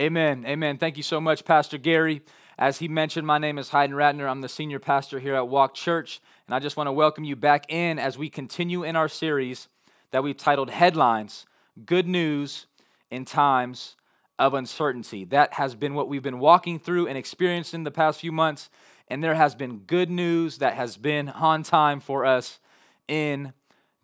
Amen. Amen. Thank you so much, Pastor Gary. As he mentioned, my name is Hayden Ratner. I'm the senior pastor here at Walk Church, and I just want to welcome you back in as we continue in our series that we've titled Headlines Good News in Times of Uncertainty. That has been what we've been walking through and experiencing the past few months, and there has been good news that has been on time for us in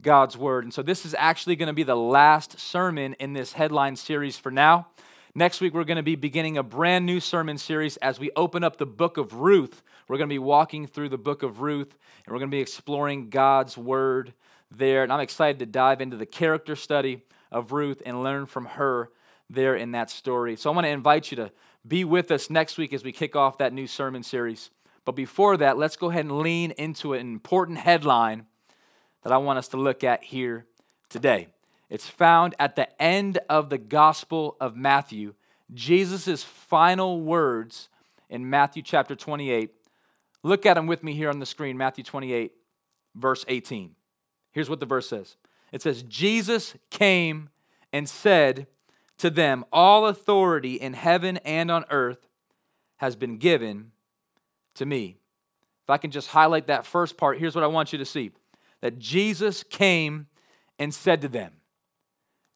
God's Word. And so, this is actually going to be the last sermon in this headline series for now. Next week, we're going to be beginning a brand new sermon series as we open up the book of Ruth. We're going to be walking through the book of Ruth, and we're going to be exploring God's word there. And I'm excited to dive into the character study of Ruth and learn from her there in that story. So I want to invite you to be with us next week as we kick off that new sermon series. But before that, let's go ahead and lean into an important headline that I want us to look at here today. It's found at the end of the Gospel of Matthew, Jesus' final words in Matthew chapter 28. Look at them with me here on the screen, Matthew 28, verse 18. Here's what the verse says it says, Jesus came and said to them, All authority in heaven and on earth has been given to me. If I can just highlight that first part, here's what I want you to see that Jesus came and said to them,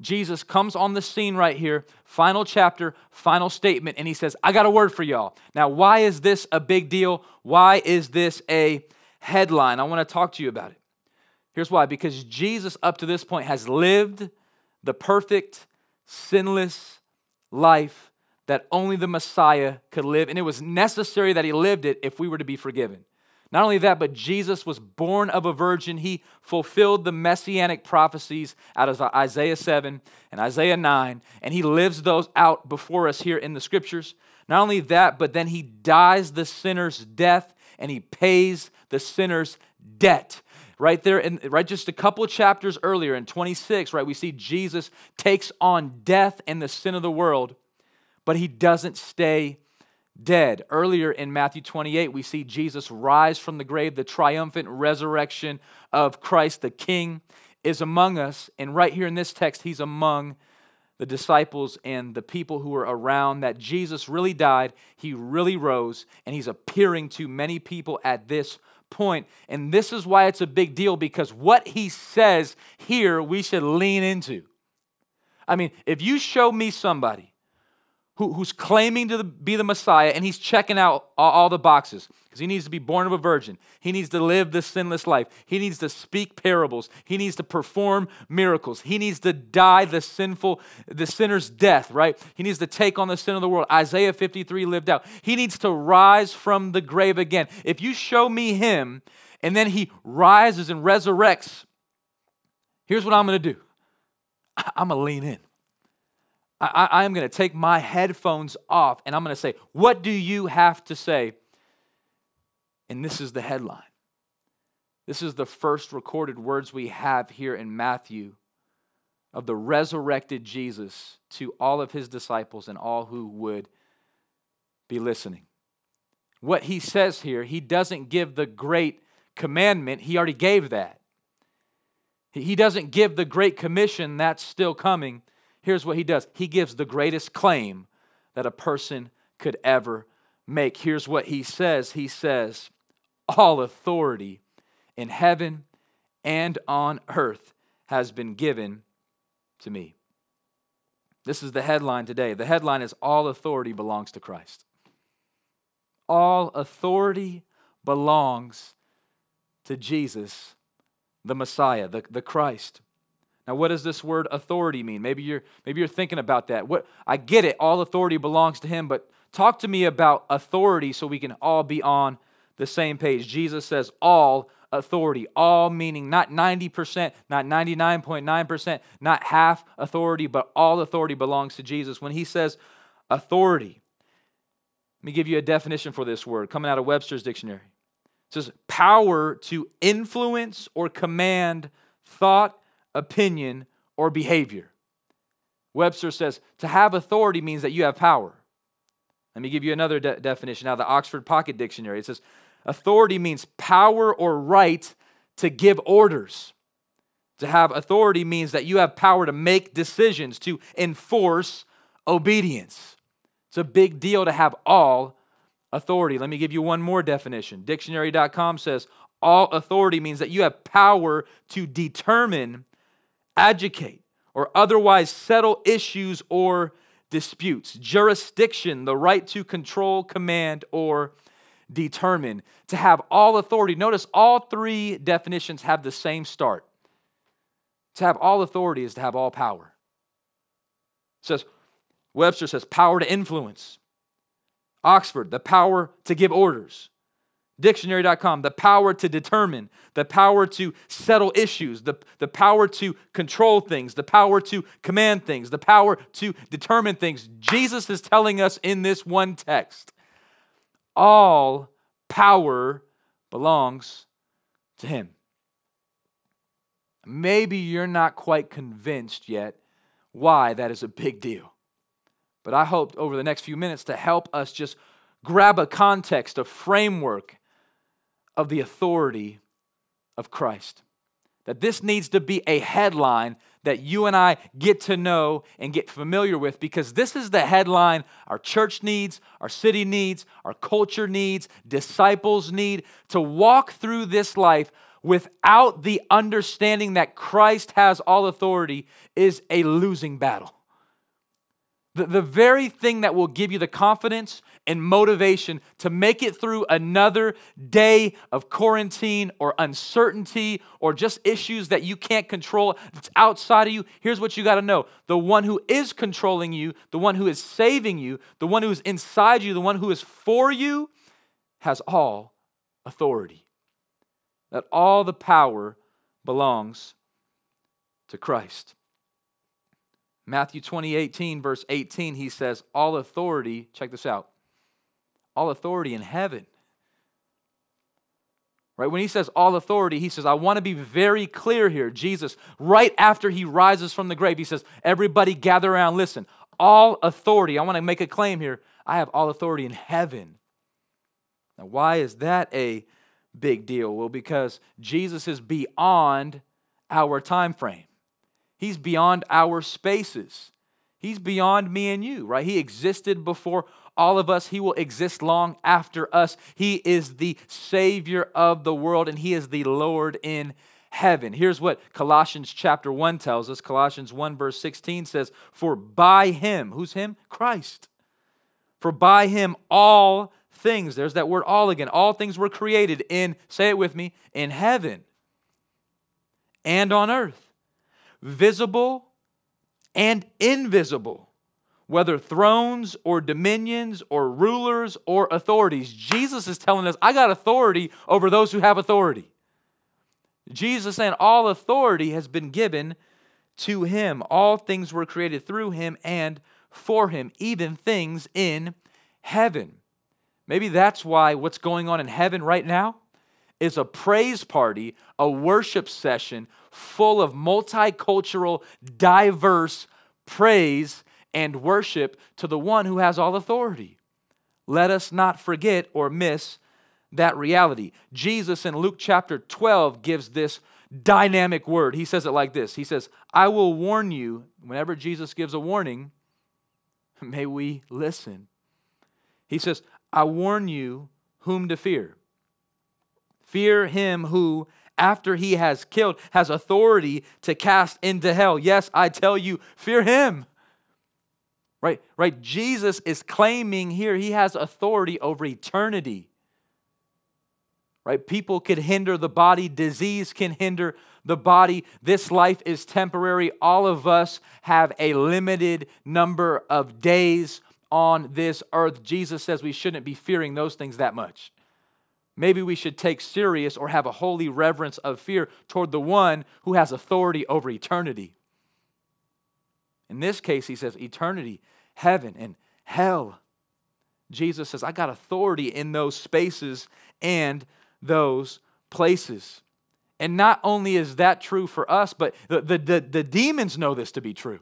Jesus comes on the scene right here, final chapter, final statement, and he says, I got a word for y'all. Now, why is this a big deal? Why is this a headline? I want to talk to you about it. Here's why because Jesus, up to this point, has lived the perfect, sinless life that only the Messiah could live, and it was necessary that he lived it if we were to be forgiven. Not only that, but Jesus was born of a virgin. He fulfilled the messianic prophecies out of Isaiah 7 and Isaiah 9, and he lives those out before us here in the scriptures. Not only that, but then he dies the sinner's death and he pays the sinner's debt. Right there, in, right just a couple chapters earlier in 26, right, we see Jesus takes on death and the sin of the world, but he doesn't stay dead. Earlier in Matthew 28, we see Jesus rise from the grave. The triumphant resurrection of Christ, the King, is among us. And right here in this text, he's among the disciples and the people who were around that Jesus really died, he really rose, and he's appearing to many people at this point. And this is why it's a big deal because what he says here, we should lean into. I mean, if you show me somebody who, who's claiming to be the Messiah and he's checking out all, all the boxes because he needs to be born of a virgin. He needs to live this sinless life. He needs to speak parables. He needs to perform miracles. He needs to die the sinful, the sinner's death, right? He needs to take on the sin of the world. Isaiah 53 lived out. He needs to rise from the grave again. If you show me him and then he rises and resurrects, here's what I'm going to do I'm going to lean in. I, I am going to take my headphones off and I'm going to say, What do you have to say? And this is the headline. This is the first recorded words we have here in Matthew of the resurrected Jesus to all of his disciples and all who would be listening. What he says here, he doesn't give the great commandment, he already gave that. He doesn't give the great commission, that's still coming here's what he does he gives the greatest claim that a person could ever make. Here's what he says He says, All authority in heaven and on earth has been given to me. This is the headline today. The headline is All authority belongs to Christ. All authority belongs to Jesus, the Messiah, the, the Christ. Now, what does this word authority mean? Maybe you're, maybe you're thinking about that. What, I get it, all authority belongs to him, but talk to me about authority so we can all be on the same page. Jesus says all authority, all meaning not 90%, not 99.9%, not half authority, but all authority belongs to Jesus. When he says authority, let me give you a definition for this word coming out of Webster's dictionary. It says power to influence or command thought, opinion, or behavior. Webster says to have authority means that you have power. Let me give you another de- definition now, the Oxford Pocket Dictionary. It says authority means power or right to give orders. To have authority means that you have power to make decisions, to enforce obedience. It's a big deal to have all authority. Let me give you one more definition. Dictionary.com says all authority means that you have power to determine, educate, or otherwise settle issues or disputes. Jurisdiction, the right to control, command, or determine. To have all authority. Notice all three definitions have the same start. To have all authority is to have all power. It says, Webster says, power to influence. Oxford, the power to give orders. Dictionary.com, the power to determine, the power to settle issues, the, the power to control things, the power to command things, the power to determine things. Jesus is telling us in this one text all power belongs to Him. Maybe you're not quite convinced yet why that is a big deal. But I hope over the next few minutes to help us just grab a context, a framework of the authority of Christ. That this needs to be a headline that you and I get to know and get familiar with because this is the headline our church needs, our city needs, our culture needs, disciples need to walk through this life without the understanding that Christ has all authority is a losing battle. The, the very thing that will give you the confidence and motivation to make it through another day of quarantine or uncertainty or just issues that you can't control that's outside of you. Here's what you got to know the one who is controlling you, the one who is saving you, the one who is inside you, the one who is for you, has all authority. That all the power belongs to Christ. Matthew 20, 18, verse 18, he says, All authority, check this out, all authority in heaven. Right? When he says all authority, he says, I want to be very clear here. Jesus, right after he rises from the grave, he says, Everybody gather around, listen. All authority, I want to make a claim here. I have all authority in heaven. Now, why is that a big deal? Well, because Jesus is beyond our time frame. He's beyond our spaces. He's beyond me and you, right? He existed before all of us. He will exist long after us. He is the Savior of the world and He is the Lord in heaven. Here's what Colossians chapter 1 tells us. Colossians 1, verse 16 says, For by Him, who's Him? Christ. For by Him all things, there's that word all again, all things were created in, say it with me, in heaven and on earth visible and invisible, whether thrones or dominions or rulers or authorities. Jesus is telling us, I got authority over those who have authority. Jesus saying, All authority has been given to him. All things were created through him and for him, even things in heaven. Maybe that's why what's going on in heaven right now is a praise party, a worship session full of multicultural, diverse praise and worship to the one who has all authority. Let us not forget or miss that reality. Jesus in Luke chapter 12 gives this dynamic word. He says it like this He says, I will warn you, whenever Jesus gives a warning, may we listen. He says, I warn you whom to fear. Fear him who, after he has killed, has authority to cast into hell. Yes, I tell you, fear him. Right? Right? Jesus is claiming here he has authority over eternity. Right? People could hinder the body, disease can hinder the body. This life is temporary. All of us have a limited number of days on this earth. Jesus says we shouldn't be fearing those things that much maybe we should take serious or have a holy reverence of fear toward the one who has authority over eternity. In this case, he says eternity, heaven, and hell. Jesus says, I got authority in those spaces and those places. And not only is that true for us, but the, the, the, the demons know this to be true.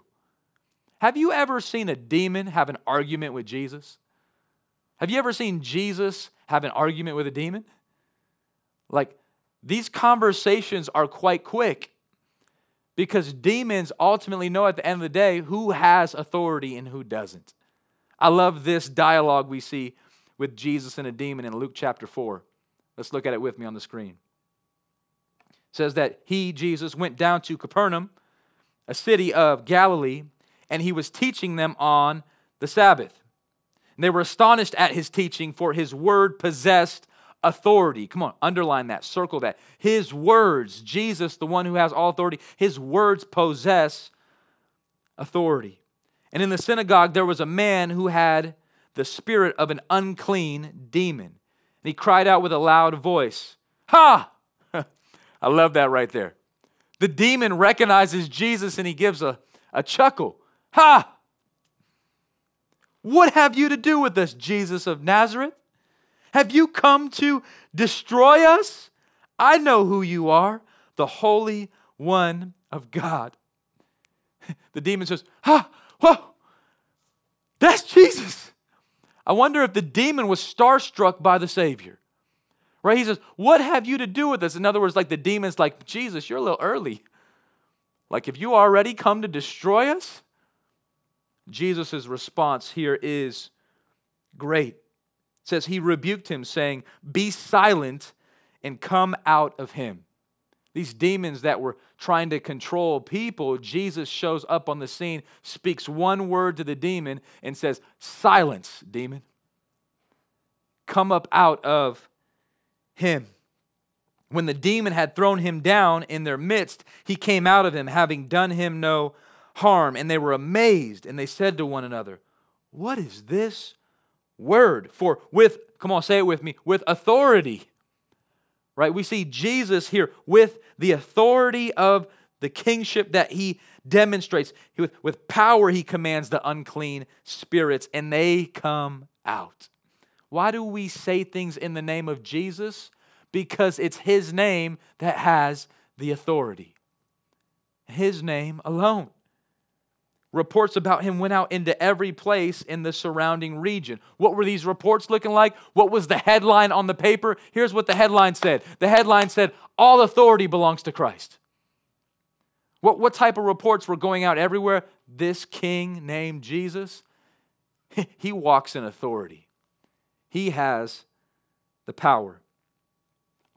Have you ever seen a demon have an argument with Jesus? Have you ever seen Jesus have an argument with a demon? Like, these conversations are quite quick because demons ultimately know at the end of the day who has authority and who doesn't. I love this dialogue we see with Jesus and a demon in Luke chapter 4. Let's look at it with me on the screen. It says that he, Jesus, went down to Capernaum, a city of Galilee, and he was teaching them on the Sabbath. And they were astonished at his teaching, for his word possessed authority. Come on, underline that, circle that. His words, Jesus, the one who has all authority, his words possess authority. And in the synagogue, there was a man who had the spirit of an unclean demon. And he cried out with a loud voice, Ha! I love that right there. The demon recognizes Jesus and he gives a, a chuckle. Ha! What have you to do with us, Jesus of Nazareth? Have you come to destroy us? I know who you are, the Holy One of God. The demon says, Ha! Whoa! That's Jesus. I wonder if the demon was starstruck by the Savior. Right? He says, What have you to do with this? In other words, like the demon's like, Jesus, you're a little early. Like, if you already come to destroy us? Jesus' response here is great. It says, He rebuked him, saying, Be silent and come out of him. These demons that were trying to control people, Jesus shows up on the scene, speaks one word to the demon, and says, Silence, demon. Come up out of him. When the demon had thrown him down in their midst, he came out of him, having done him no harm. And they were amazed, and they said to one another, What is this word? For with, come on, say it with me, with authority right? We see Jesus here with the authority of the kingship that he demonstrates. With, with power, he commands the unclean spirits, and they come out. Why do we say things in the name of Jesus? Because it's his name that has the authority. His name alone. Reports about him went out into every place in the surrounding region. What were these reports looking like? What was the headline on the paper? Here's what the headline said the headline said, All authority belongs to Christ. What, what type of reports were going out everywhere? This king named Jesus, he walks in authority, he has the power.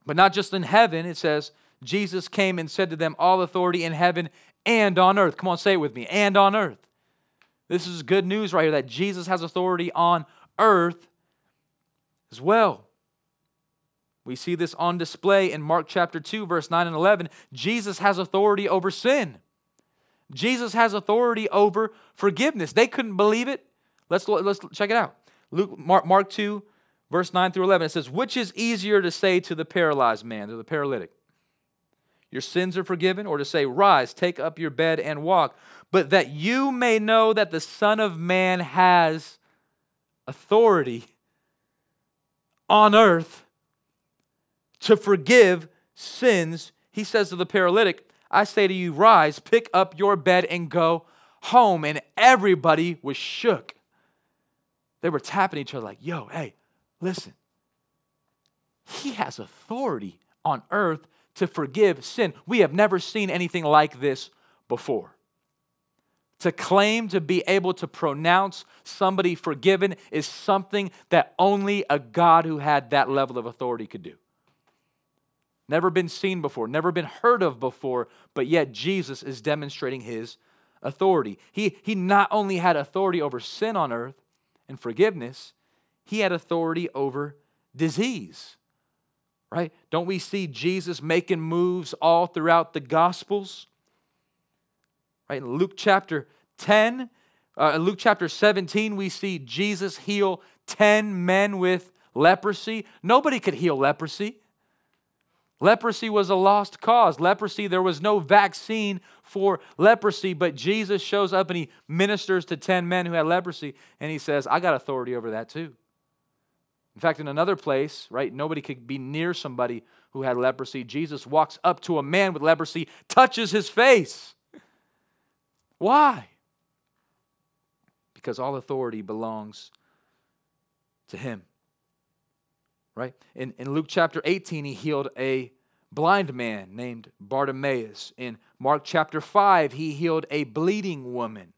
But not just in heaven, it says, Jesus came and said to them, All authority in heaven and on earth. Come on, say it with me. And on earth. This is good news right here that Jesus has authority on earth as well. We see this on display in Mark chapter 2, verse 9 and 11. Jesus has authority over sin. Jesus has authority over forgiveness. They couldn't believe it. Let's, let's check it out. Luke, Mark, Mark 2, verse 9 through 11. It says, Which is easier to say to the paralyzed man, to the paralytic? Your sins are forgiven, or to say, Rise, take up your bed and walk, but that you may know that the Son of Man has authority on earth to forgive sins. He says to the paralytic, I say to you, Rise, pick up your bed and go home. And everybody was shook. They were tapping each other like, Yo, hey, listen. He has authority on earth to forgive sin. We have never seen anything like this before. To claim to be able to pronounce somebody forgiven is something that only a God who had that level of authority could do. Never been seen before, never been heard of before, but yet Jesus is demonstrating his authority. He, he not only had authority over sin on earth and forgiveness, he had authority over disease right? Don't we see Jesus making moves all throughout the Gospels? Right? In Luke chapter 10, uh, Luke chapter 17, we see Jesus heal 10 men with leprosy. Nobody could heal leprosy. Leprosy was a lost cause. Leprosy, there was no vaccine for leprosy, but Jesus shows up and he ministers to 10 men who had leprosy, and he says, I got authority over that too. In fact, in another place, right, nobody could be near somebody who had leprosy. Jesus walks up to a man with leprosy, touches his face. Why? Because all authority belongs to him. Right? In, in Luke chapter 18, he healed a blind man named Bartimaeus. In Mark chapter 5, he healed a bleeding woman.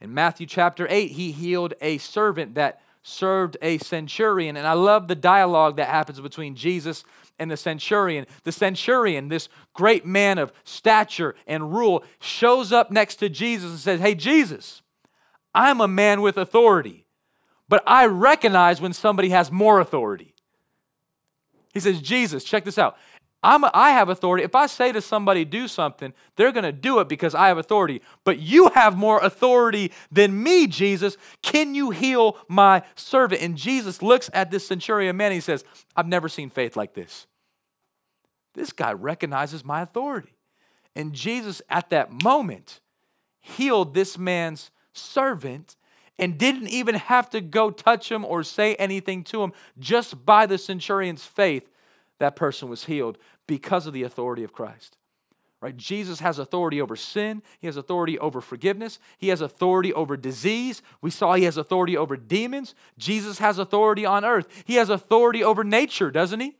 In Matthew chapter 8, he healed a servant that served a centurion. And I love the dialogue that happens between Jesus and the centurion. The centurion, this great man of stature and rule, shows up next to Jesus and says, Hey, Jesus, I'm a man with authority, but I recognize when somebody has more authority. He says, Jesus, check this out. I'm a, I have authority. If I say to somebody, do something, they're going to do it because I have authority. But you have more authority than me, Jesus. Can you heal my servant? And Jesus looks at this centurion man and he says, I've never seen faith like this. This guy recognizes my authority. And Jesus, at that moment, healed this man's servant and didn't even have to go touch him or say anything to him. Just by the centurion's faith, that person was healed because of the authority of Christ. Right? Jesus has authority over sin. He has authority over forgiveness. He has authority over disease. We saw he has authority over demons. Jesus has authority on earth. He has authority over nature, doesn't he?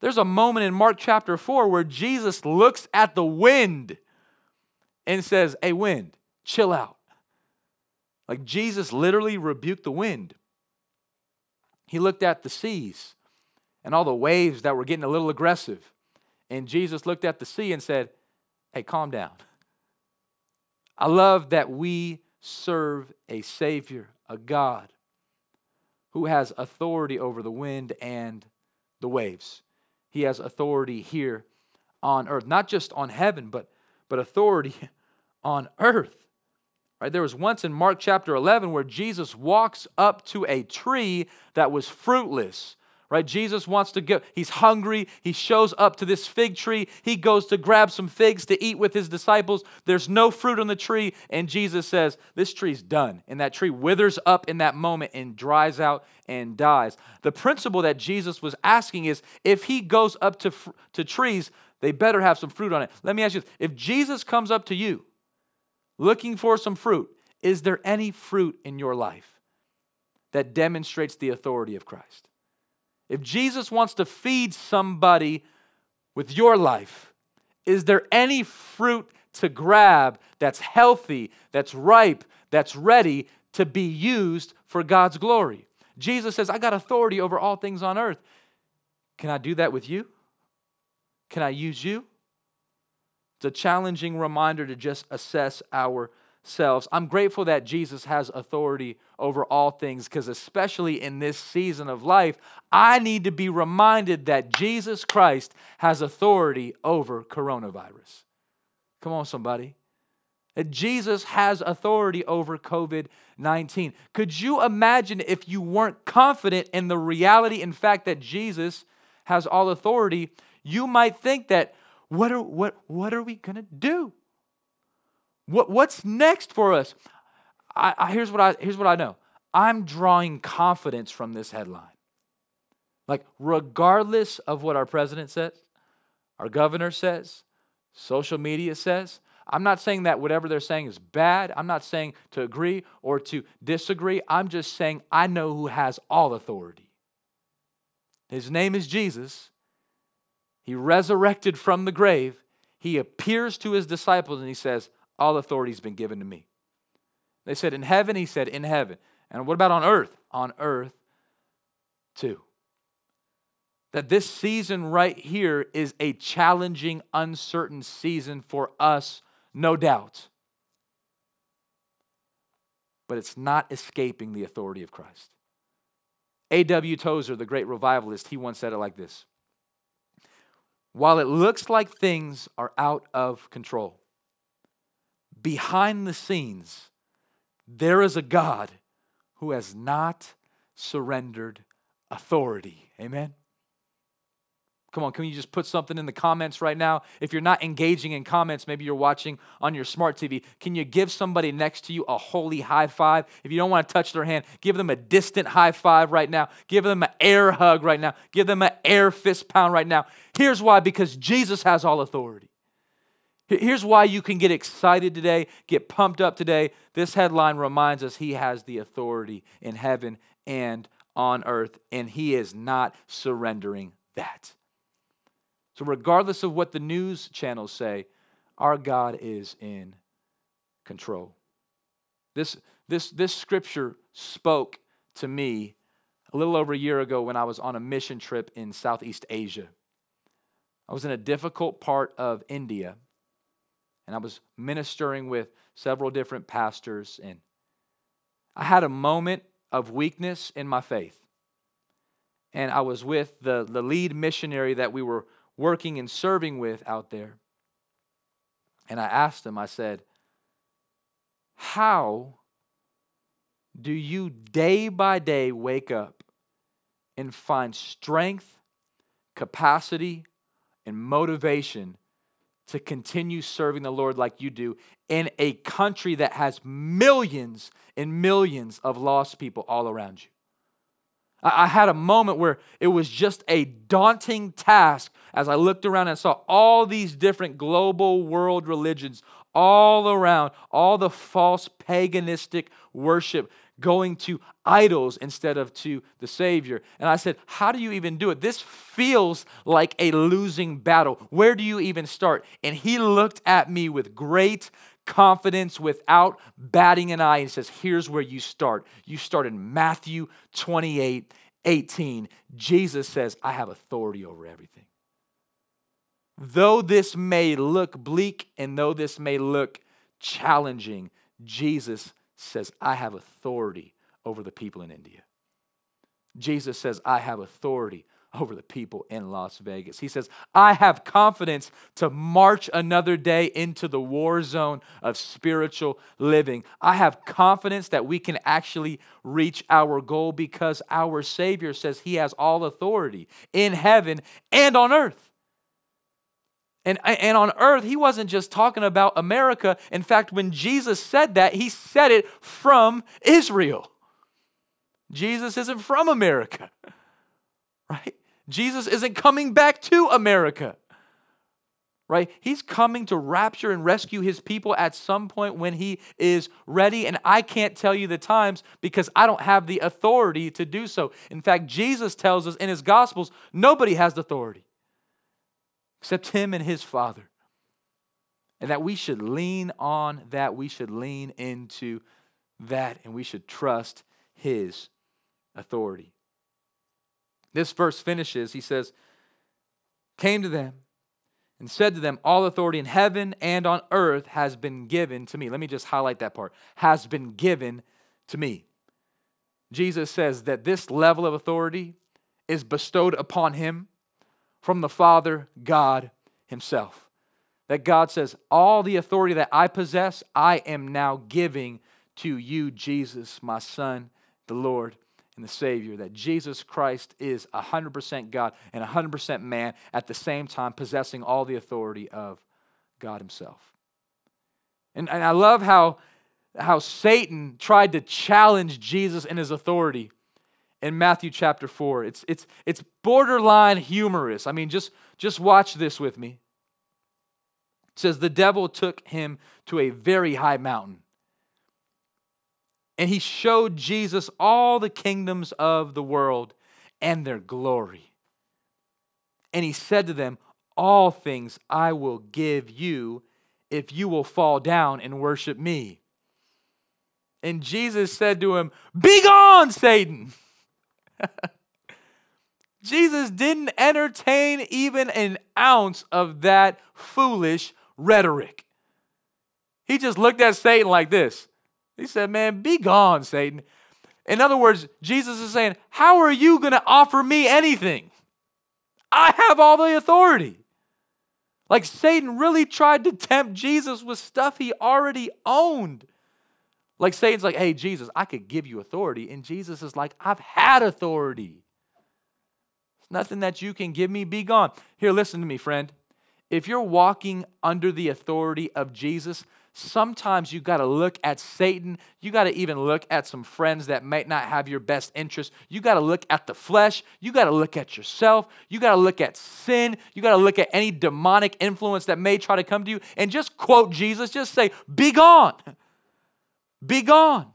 There's a moment in Mark chapter 4 where Jesus looks at the wind and says, Hey, wind, chill out. Like Jesus literally rebuked the wind. He looked at the seas and all the waves that were getting a little aggressive. And Jesus looked at the sea and said, Hey, calm down. I love that we serve a Savior, a God who has authority over the wind and the waves. He has authority here on earth, not just on heaven, but, but authority on earth. Right? There was once in Mark chapter 11 where Jesus walks up to a tree that was fruitless right? Jesus wants to go, he's hungry. He shows up to this fig tree. He goes to grab some figs to eat with his disciples. There's no fruit on the tree, and Jesus says, This tree's done. And that tree withers up in that moment and dries out and dies. The principle that Jesus was asking is if he goes up to, to trees, they better have some fruit on it. Let me ask you this. if Jesus comes up to you looking for some fruit, is there any fruit in your life that demonstrates the authority of Christ? If Jesus wants to feed somebody with your life, is there any fruit to grab that's healthy, that's ripe, that's ready to be used for God's glory? Jesus says, I got authority over all things on earth. Can I do that with you? Can I use you? It's a challenging reminder to just assess our selves. I'm grateful that Jesus has authority over all things because, especially in this season of life, I need to be reminded that Jesus Christ has authority over coronavirus. Come on, somebody. That Jesus has authority over COVID 19. Could you imagine if you weren't confident in the reality and fact that Jesus has all authority? You might think that, what are, what, what are we going to do? What, what's next for us? I, I, here's, what I, here's what I know I'm drawing confidence from this headline. Like, regardless of what our president says, our governor says, social media says, I'm not saying that whatever they're saying is bad. I'm not saying to agree or to disagree. I'm just saying I know who has all authority. His name is Jesus. He resurrected from the grave. He appears to his disciples and he says, all authority has been given to me. They said, In heaven, he said, In heaven. And what about on earth? On earth, too. That this season right here is a challenging, uncertain season for us, no doubt. But it's not escaping the authority of Christ. A.W. Tozer, the great revivalist, he once said it like this While it looks like things are out of control, behind the scenes, there is a God who has not surrendered authority. Amen? Come on, can you just put something in the comments right now? If you're not engaging in comments, maybe you're watching on your smart TV, can you give somebody next to you a holy high five? If you don't want to touch their hand, give them a distant high five right now. Give them an air hug right now. Give them an air fist pound right now. Here's why because Jesus has all authority. Here's why you can get excited today, get pumped up today. This headline reminds us he has the authority in heaven and on earth, and he is not surrendering that. So, regardless of what the news channels say, our God is in control. This, this, this scripture spoke to me a little over a year ago when I was on a mission trip in Southeast Asia. I was in a difficult part of India, and I was ministering with several different pastors, and I had a moment of weakness in my faith. And I was with the, the lead missionary that we were working and serving with out there. And I asked him, I said, How do you day by day wake up and find strength, capacity, and motivation to continue serving the Lord like you do in a country that has millions and millions of lost people all around you? I had a moment where it was just a daunting task as I looked around and saw all these different global world religions all around, all the false paganistic worship going to idols instead of to the Savior. And I said, How do you even do it? This feels like a losing battle. Where do you even start? And he looked at me with great confidence without batting an eye and says, Here's where you start. You start in Matthew 28 18. Jesus says, I have authority over everything. Though this may look bleak and though this may look challenging, Jesus says, I have authority over the people in India. Jesus says, I have authority over the people in Las Vegas. He says, I have confidence to march another day into the war zone of spiritual living. I have confidence that we can actually reach our goal because our Savior says He has all authority in heaven and on earth. And, and on earth, he wasn't just talking about America. In fact, when Jesus said that, he said it from Israel. Jesus isn't from America, right? Jesus isn't coming back to America. Right? He's coming to rapture and rescue his people at some point when he is ready. And I can't tell you the times because I don't have the authority to do so. In fact, Jesus tells us in his Gospels nobody has the authority except him and his Father. And that we should lean on that. We should lean into that. And we should trust his authority. This verse finishes, he says, came to them and said to them, All authority in heaven and on earth has been given to me. Let me just highlight that part has been given to me. Jesus says that this level of authority is bestowed upon him from the Father, God Himself. That God says, All the authority that I possess, I am now giving to you, Jesus, my Son, the Lord and the Savior, that Jesus Christ is 100% God and 100% man at the same time, possessing all the authority of God Himself. And, and I love how, how Satan tried to challenge Jesus in his authority in Matthew chapter 4. It's, it's, it's borderline humorous. I mean, just, just watch this with me. It says, The devil took him to a very high mountain and he showed Jesus all the kingdoms of the world and their glory. And he said to them, All things I will give you if you will fall down and worship me. And Jesus said to him, Begone, Satan! Jesus didn't entertain even an ounce of that foolish rhetoric. He just looked at Satan like this he said, Man, be gone, Satan. In other words, Jesus is saying, How are you going to offer me anything? I have all the authority. Like Satan really tried to tempt Jesus with stuff he already owned. Like Satan's like, Hey, Jesus, I could give you authority. And Jesus is like, I've had authority. It's nothing that you can give me. Be gone. Here, listen to me, friend. If you're walking under the authority of Jesus, sometimes you got to look at Satan. You got to even look at some friends that might not have your best interest. You got to look at the flesh. You got to look at yourself. You got to look at sin. You got to look at any demonic influence that may try to come to you and just quote Jesus. Just say, Be gone. Be gone.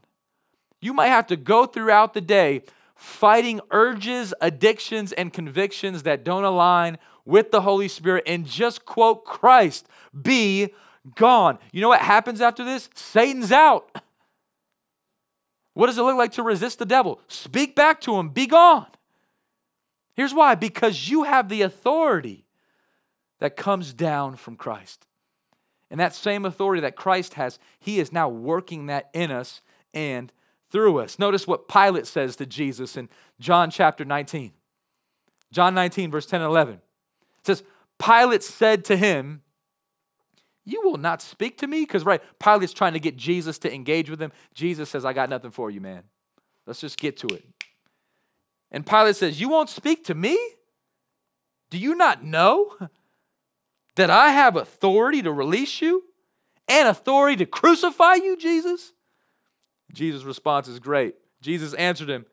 You might have to go throughout the day fighting urges, addictions, and convictions that don't align with the Holy Spirit and just quote Christ. Be gone. You know what happens after this? Satan's out. What does it look like to resist the devil? Speak back to him, be gone. Here's why because you have the authority that comes down from Christ. And that same authority that Christ has, he is now working that in us and through us. Notice what Pilate says to Jesus in John chapter 19. John 19, verse 10 and 11. It says, Pilate said to him, You will not speak to me? Because, right, Pilate's trying to get Jesus to engage with him. Jesus says, I got nothing for you, man. Let's just get to it. And Pilate says, You won't speak to me? Do you not know that I have authority to release you and authority to crucify you, Jesus? Jesus' response is great. Jesus answered him,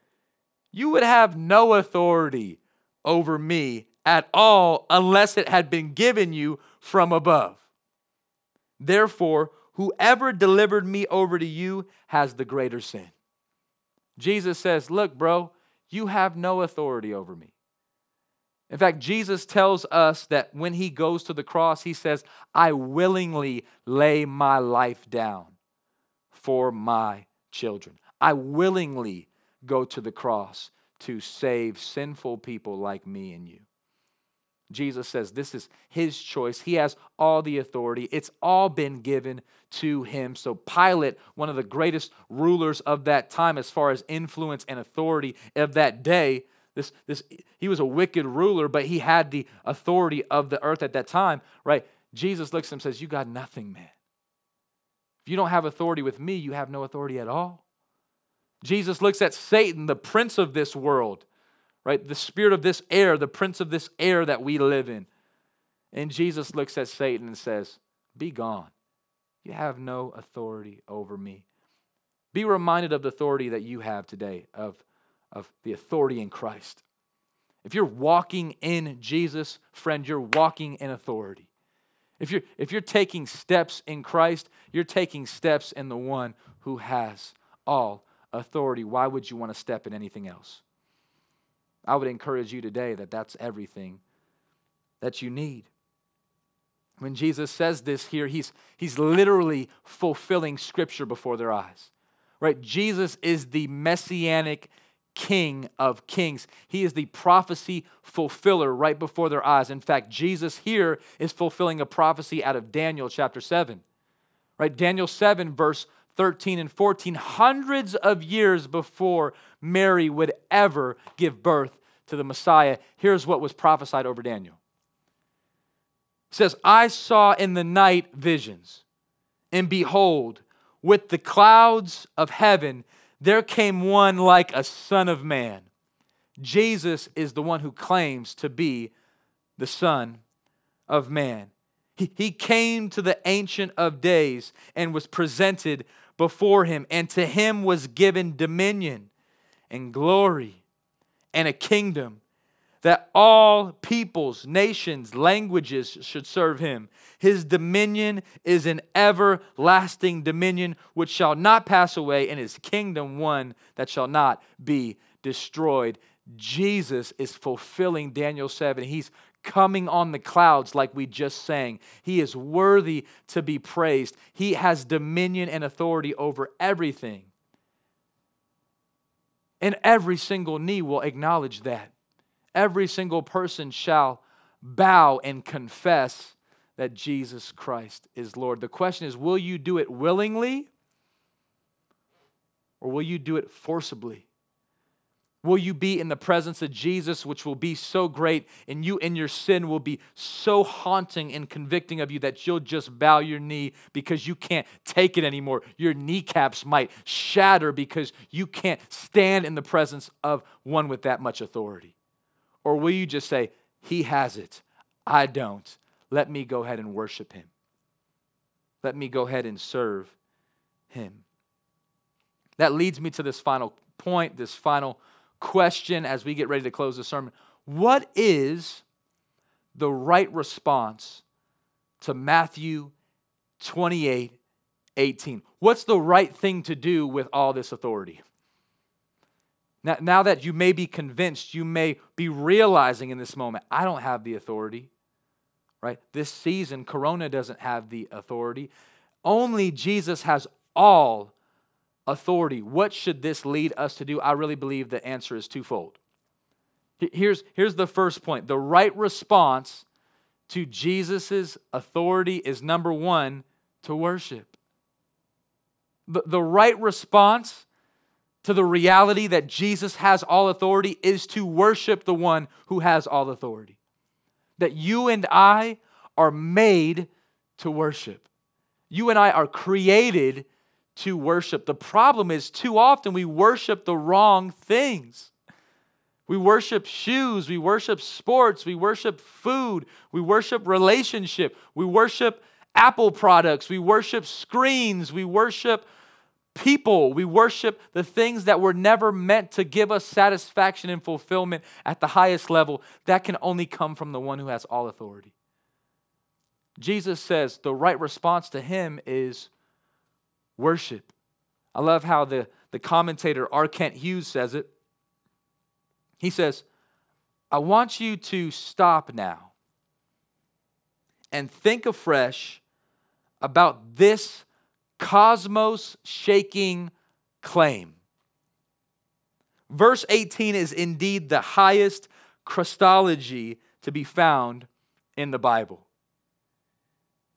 You would have no authority over me at all unless it had been given you from above. Therefore, whoever delivered me over to you has the greater sin. Jesus says, Look, bro, you have no authority over me. In fact, Jesus tells us that when he goes to the cross, he says, I willingly lay my life down for my children. I willingly go to the cross to save sinful people like me and you. Jesus says this is his choice. He has all the authority. It's all been given to him. So, Pilate, one of the greatest rulers of that time as far as influence and authority of that day, this, this, he was a wicked ruler, but he had the authority of the earth at that time, right? Jesus looks at him and says, You got nothing, man. If you don't have authority with me, you have no authority at all. Jesus looks at Satan, the prince of this world, right? The spirit of this air, the prince of this air that we live in. And Jesus looks at Satan and says, Be gone. You have no authority over me. Be reminded of the authority that you have today, of, of the authority in Christ. If you're walking in Jesus, friend, you're walking in authority. If you're, if you're taking steps in Christ, you're taking steps in the one who has all authority. Why would you want to step in anything else? I would encourage you today that that's everything that you need. When Jesus says this here, he's, he's literally fulfilling scripture before their eyes. Right? Jesus is the messianic king of kings. He is the prophecy fulfiller right before their eyes. In fact, Jesus here is fulfilling a prophecy out of Daniel chapter 7. Right? Daniel 7 verse 13 and 14, hundreds of years before Mary would ever give birth to the Messiah. Here's what was prophesied over Daniel. It says, I saw in the night visions, and behold, with the clouds of heaven, there came one like a son of man. Jesus is the one who claims to be the Son of Man. He, he came to the Ancient of Days and was presented before him, and to him was given dominion and glory and a kingdom that all peoples, nations, languages should serve him. His dominion is an everlasting dominion which shall not pass away, and his kingdom one that shall not be destroyed. Jesus is fulfilling Daniel 7. He's coming on the clouds, like we just sang. He is worthy to be praised. He has dominion and authority over everything. And every single knee will acknowledge that. Every single person shall bow and confess that Jesus Christ is Lord. The question is will you do it willingly or will you do it forcibly? Will you be in the presence of Jesus, which will be so great, and you and your sin will be so haunting and convicting of you that you'll just bow your knee because you can't take it anymore? Your kneecaps might shatter because you can't stand in the presence of one with that much authority. Or will you just say, He has it, I don't. Let me go ahead and worship Him. Let me go ahead and serve Him. That leads me to this final point, this final question as we get ready to close the sermon. What is the right response to Matthew 28 18? What's the right thing to do with all this authority? Now, now that you may be convinced, you may be realizing in this moment, I don't have the authority, right? This season, Corona doesn't have the authority. Only Jesus has all authority. What should this lead us to do? I really believe the answer is twofold. Here's, here's the first point the right response to Jesus' authority is number one, to worship. The, the right response to the reality that Jesus has all authority is to worship the one who has all authority. That you and I are made to worship. You and I are created to worship. The problem is, too often we worship the wrong things. We worship shoes, we worship sports, we worship food, we worship relationship, we worship Apple products, we worship screens, we worship people, we worship the things that were never meant to give us satisfaction and fulfillment at the highest level. That can only come from the one who has all authority. Jesus says the right response to him is worship. I love how the, the commentator R. Kent Hughes says it. He says, I want you to stop now and think afresh about this cosmos shaking claim. Verse 18 is indeed the highest Christology to be found in the Bible.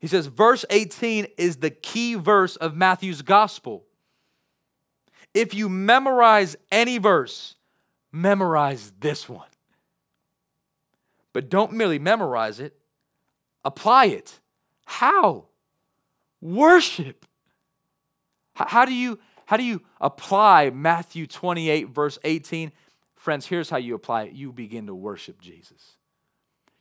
He says, verse 18 is the key verse of Matthew's gospel. If you memorize any verse, memorize this one. But don't merely memorize it, apply it. How? Worship. How do you how do you apply Matthew 28 verse 18? Friends, here's how you apply it. You begin to worship Jesus.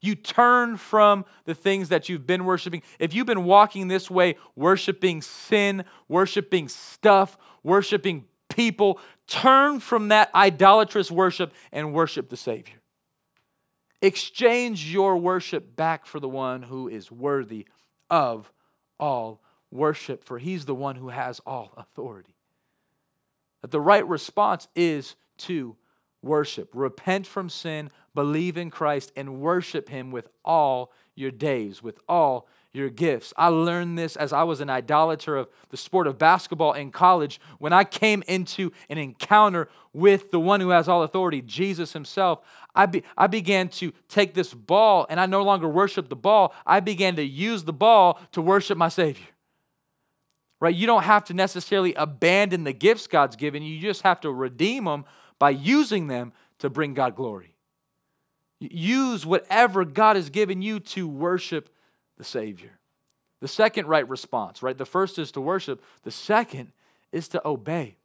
You turn from the things that you've been worshiping. If you've been walking this way, worshiping sin, worshiping stuff, worshiping people, turn from that idolatrous worship and worship the Savior. Exchange your worship back for the one who is worthy of all worship, for he's the one who has all authority. That the right response is to worship. Repent from sin, believe in Christ, and worship him with all your days, with all your gifts. I learned this as I was an idolater of the sport of basketball in college. When I came into an encounter with the one who has all authority, Jesus himself, I, be, I began to take this ball and I no longer worship the ball. I began to use the ball to worship my Savior right? You don't have to necessarily abandon the gifts God's given you, you just have to redeem them by using them to bring God glory. Use whatever God has given you to worship the Savior. The second right response, right? The first is to worship, the second is to obey.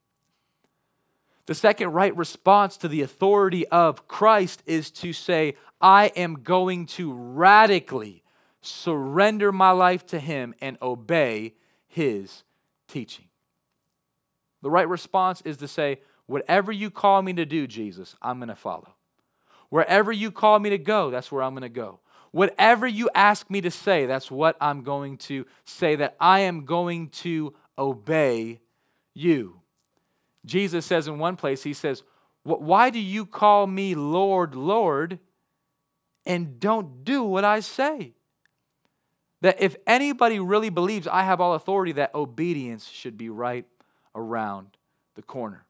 The second right response to the authority of Christ is to say, I am going to radically surrender my life to Him and obey his teaching. The right response is to say, Whatever you call me to do, Jesus, I'm going to follow. Wherever you call me to go, that's where I'm going to go. Whatever you ask me to say, that's what I'm going to say, that I am going to obey you. Jesus says in one place, He says, Why do you call me Lord, Lord, and don't do what I say? That if anybody really believes I have all authority, that obedience should be right around the corner.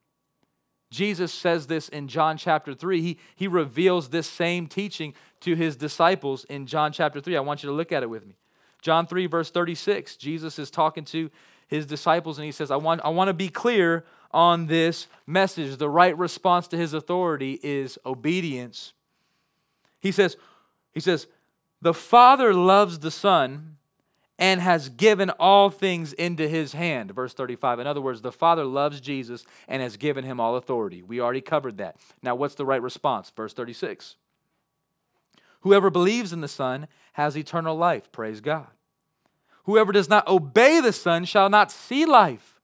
Jesus says this in John chapter 3. He, he reveals this same teaching to his disciples in John chapter 3. I want you to look at it with me. John 3, verse 36. Jesus is talking to his disciples and he says, I want, I want to be clear on this message. The right response to his authority is obedience. He says, he says, the Father loves the Son and has given all things into his hand. Verse 35. In other words, the Father loves Jesus and has given him all authority. We already covered that. Now, what's the right response? Verse 36. Whoever believes in the Son has eternal life. Praise God. Whoever does not obey the Son shall not see life,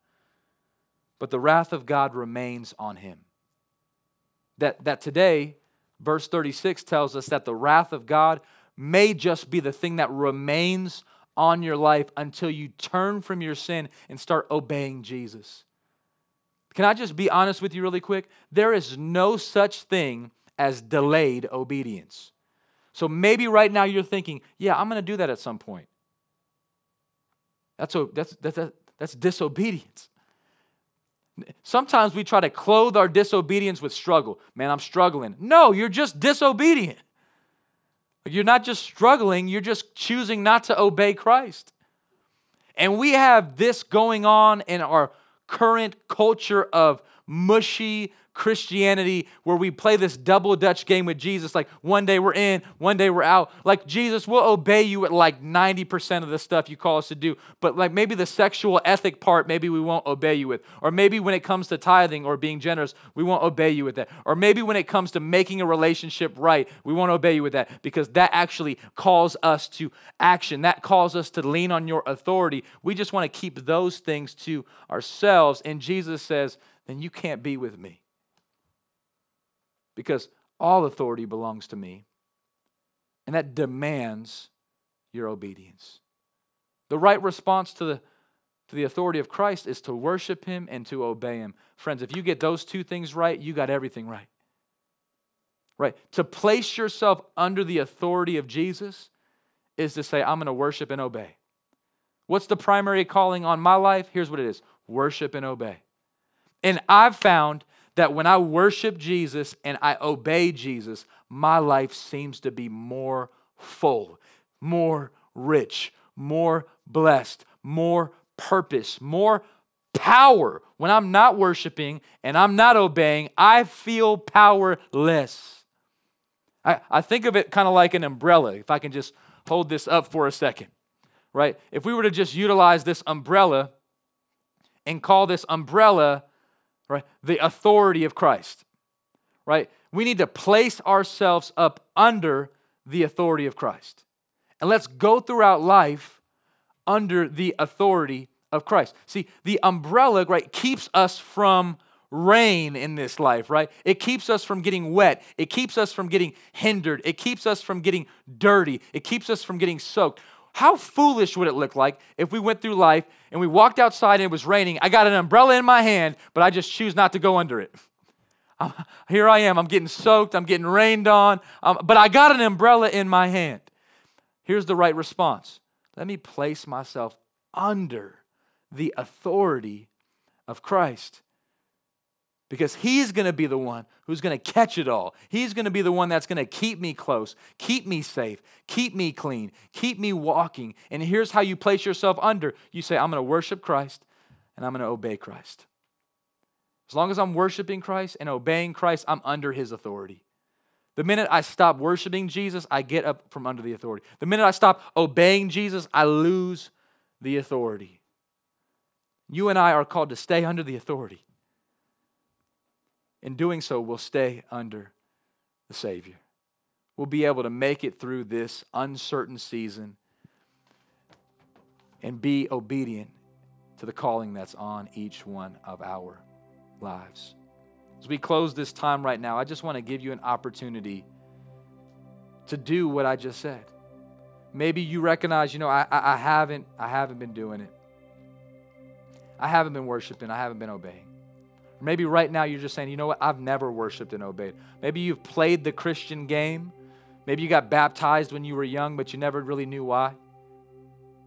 but the wrath of God remains on him. That, that today, verse 36 tells us that the wrath of God may just be the thing that remains on your life until you turn from your sin and start obeying Jesus. Can I just be honest with you really quick? There is no such thing as delayed obedience. So maybe right now you're thinking, yeah, I'm going to do that at some point. That's, that's, that's, that's disobedience. Sometimes we try to clothe our disobedience with struggle. Man, I'm struggling. No, you're just disobedient. You're not just struggling, you're just choosing not to obey Christ. And we have this going on in our current culture of mushy, Christianity where we play this double Dutch game with Jesus. Like one day we're in, one day we're out. Like Jesus, we'll obey you at like 90% of the stuff you call us to do. But like maybe the sexual ethic part, maybe we won't obey you with. Or maybe when it comes to tithing or being generous, we won't obey you with that. Or maybe when it comes to making a relationship right, we won't obey you with that because that actually calls us to action. That calls us to lean on your authority. We just want to keep those things to ourselves. And Jesus says, then you can't be with me because all authority belongs to me. And that demands your obedience. The right response to the, to the authority of Christ is to worship him and to obey him. Friends, if you get those two things right, you got everything right. Right? To place yourself under the authority of Jesus is to say, I'm going to worship and obey. What's the primary calling on my life? Here's what it is worship and obey. And I've found that when I worship Jesus and I obey Jesus, my life seems to be more full, more rich, more blessed, more purpose, more power. When I'm not worshiping and I'm not obeying, I feel powerless. I, I think of it kind of like an umbrella, if I can just hold this up for a second, right? If we were to just utilize this umbrella and call this umbrella right? The authority of Christ, right? We need to place ourselves up under the authority of Christ. And let's go throughout life under the authority of Christ. See, the umbrella, right, keeps us from rain in this life, right? It keeps us from getting wet. It keeps us from getting hindered. It keeps us from getting dirty. It keeps us from getting soaked. How foolish would it look like if we went through life and we walked outside and it was raining? I got an umbrella in my hand, but I just choose not to go under it. I'm, here I am. I'm getting soaked. I'm getting rained on, um, but I got an umbrella in my hand. Here's the right response let me place myself under the authority of Christ because he's going to be the one who's going to catch it all. He's going to be the one that's going to keep me close, keep me safe, keep me clean, keep me walking. And here's how you place yourself under you say, I'm going to worship Christ and I'm going to obey Christ. As long as I'm worshiping Christ and obeying Christ, I'm under his authority. The minute I stop worshiping Jesus, I get up from under the authority. The minute I stop obeying Jesus, I lose the authority. You and I are called to stay under the authority. In doing so, we'll stay under the Savior. We'll be able to make it through this uncertain season and be obedient to the calling that's on each one of our lives. As we close this time right now, I just want to give you an opportunity to do what I just said. Maybe you recognize, you know, I, I, I haven't, I haven't been doing it. I haven't been worshiping. I haven't been obeying. Maybe right now you're just saying, you know what, I've never worshiped and obeyed. Maybe you've played the Christian game. Maybe you got baptized when you were young, but you never really knew why.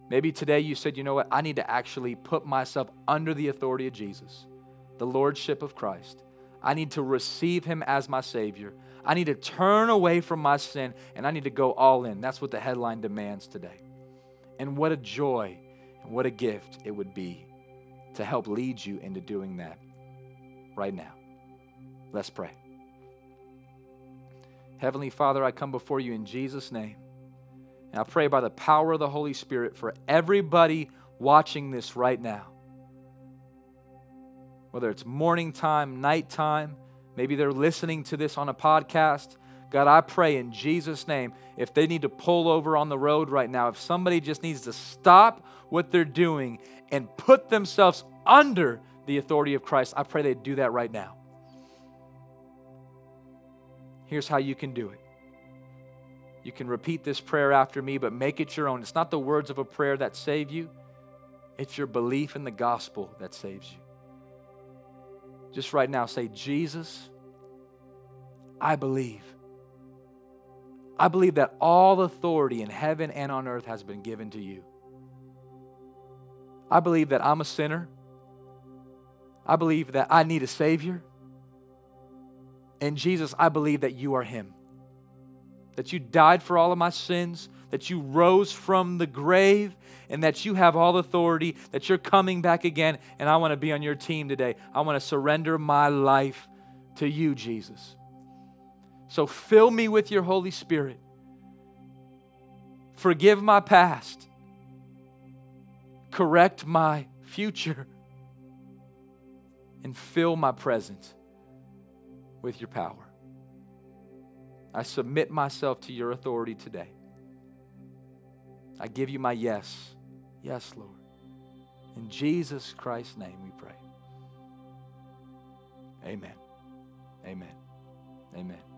Maybe today you said, you know what, I need to actually put myself under the authority of Jesus, the Lordship of Christ. I need to receive Him as my Savior. I need to turn away from my sin and I need to go all in. That's what the headline demands today. And what a joy and what a gift it would be to help lead you into doing that right now. Let's pray. Heavenly Father, I come before you in Jesus' name. And I pray by the power of the Holy Spirit for everybody watching this right now. Whether it's morning time, night time, maybe they're listening to this on a podcast. God, I pray in Jesus' name, if they need to pull over on the road right now, if somebody just needs to stop what they're doing and put themselves under the authority of Christ, I pray they do that right now. Here's how you can do it. You can repeat this prayer after me, but make it your own. It's not the words of a prayer that save you, it's your belief in the gospel that saves you. Just right now, say, Jesus, I believe. I believe that all authority in heaven and on earth has been given to you. I believe that I'm a sinner I believe that I need a Savior. And Jesus, I believe that you are Him. That you died for all of my sins, that you rose from the grave, and that you have all authority, that you're coming back again. And I want to be on your team today. I want to surrender my life to you, Jesus. So fill me with your Holy Spirit. Forgive my past. Correct my future. And fill my presence with your power. I submit myself to your authority today. I give you my yes. Yes, Lord. In Jesus Christ's name we pray. Amen. Amen. Amen.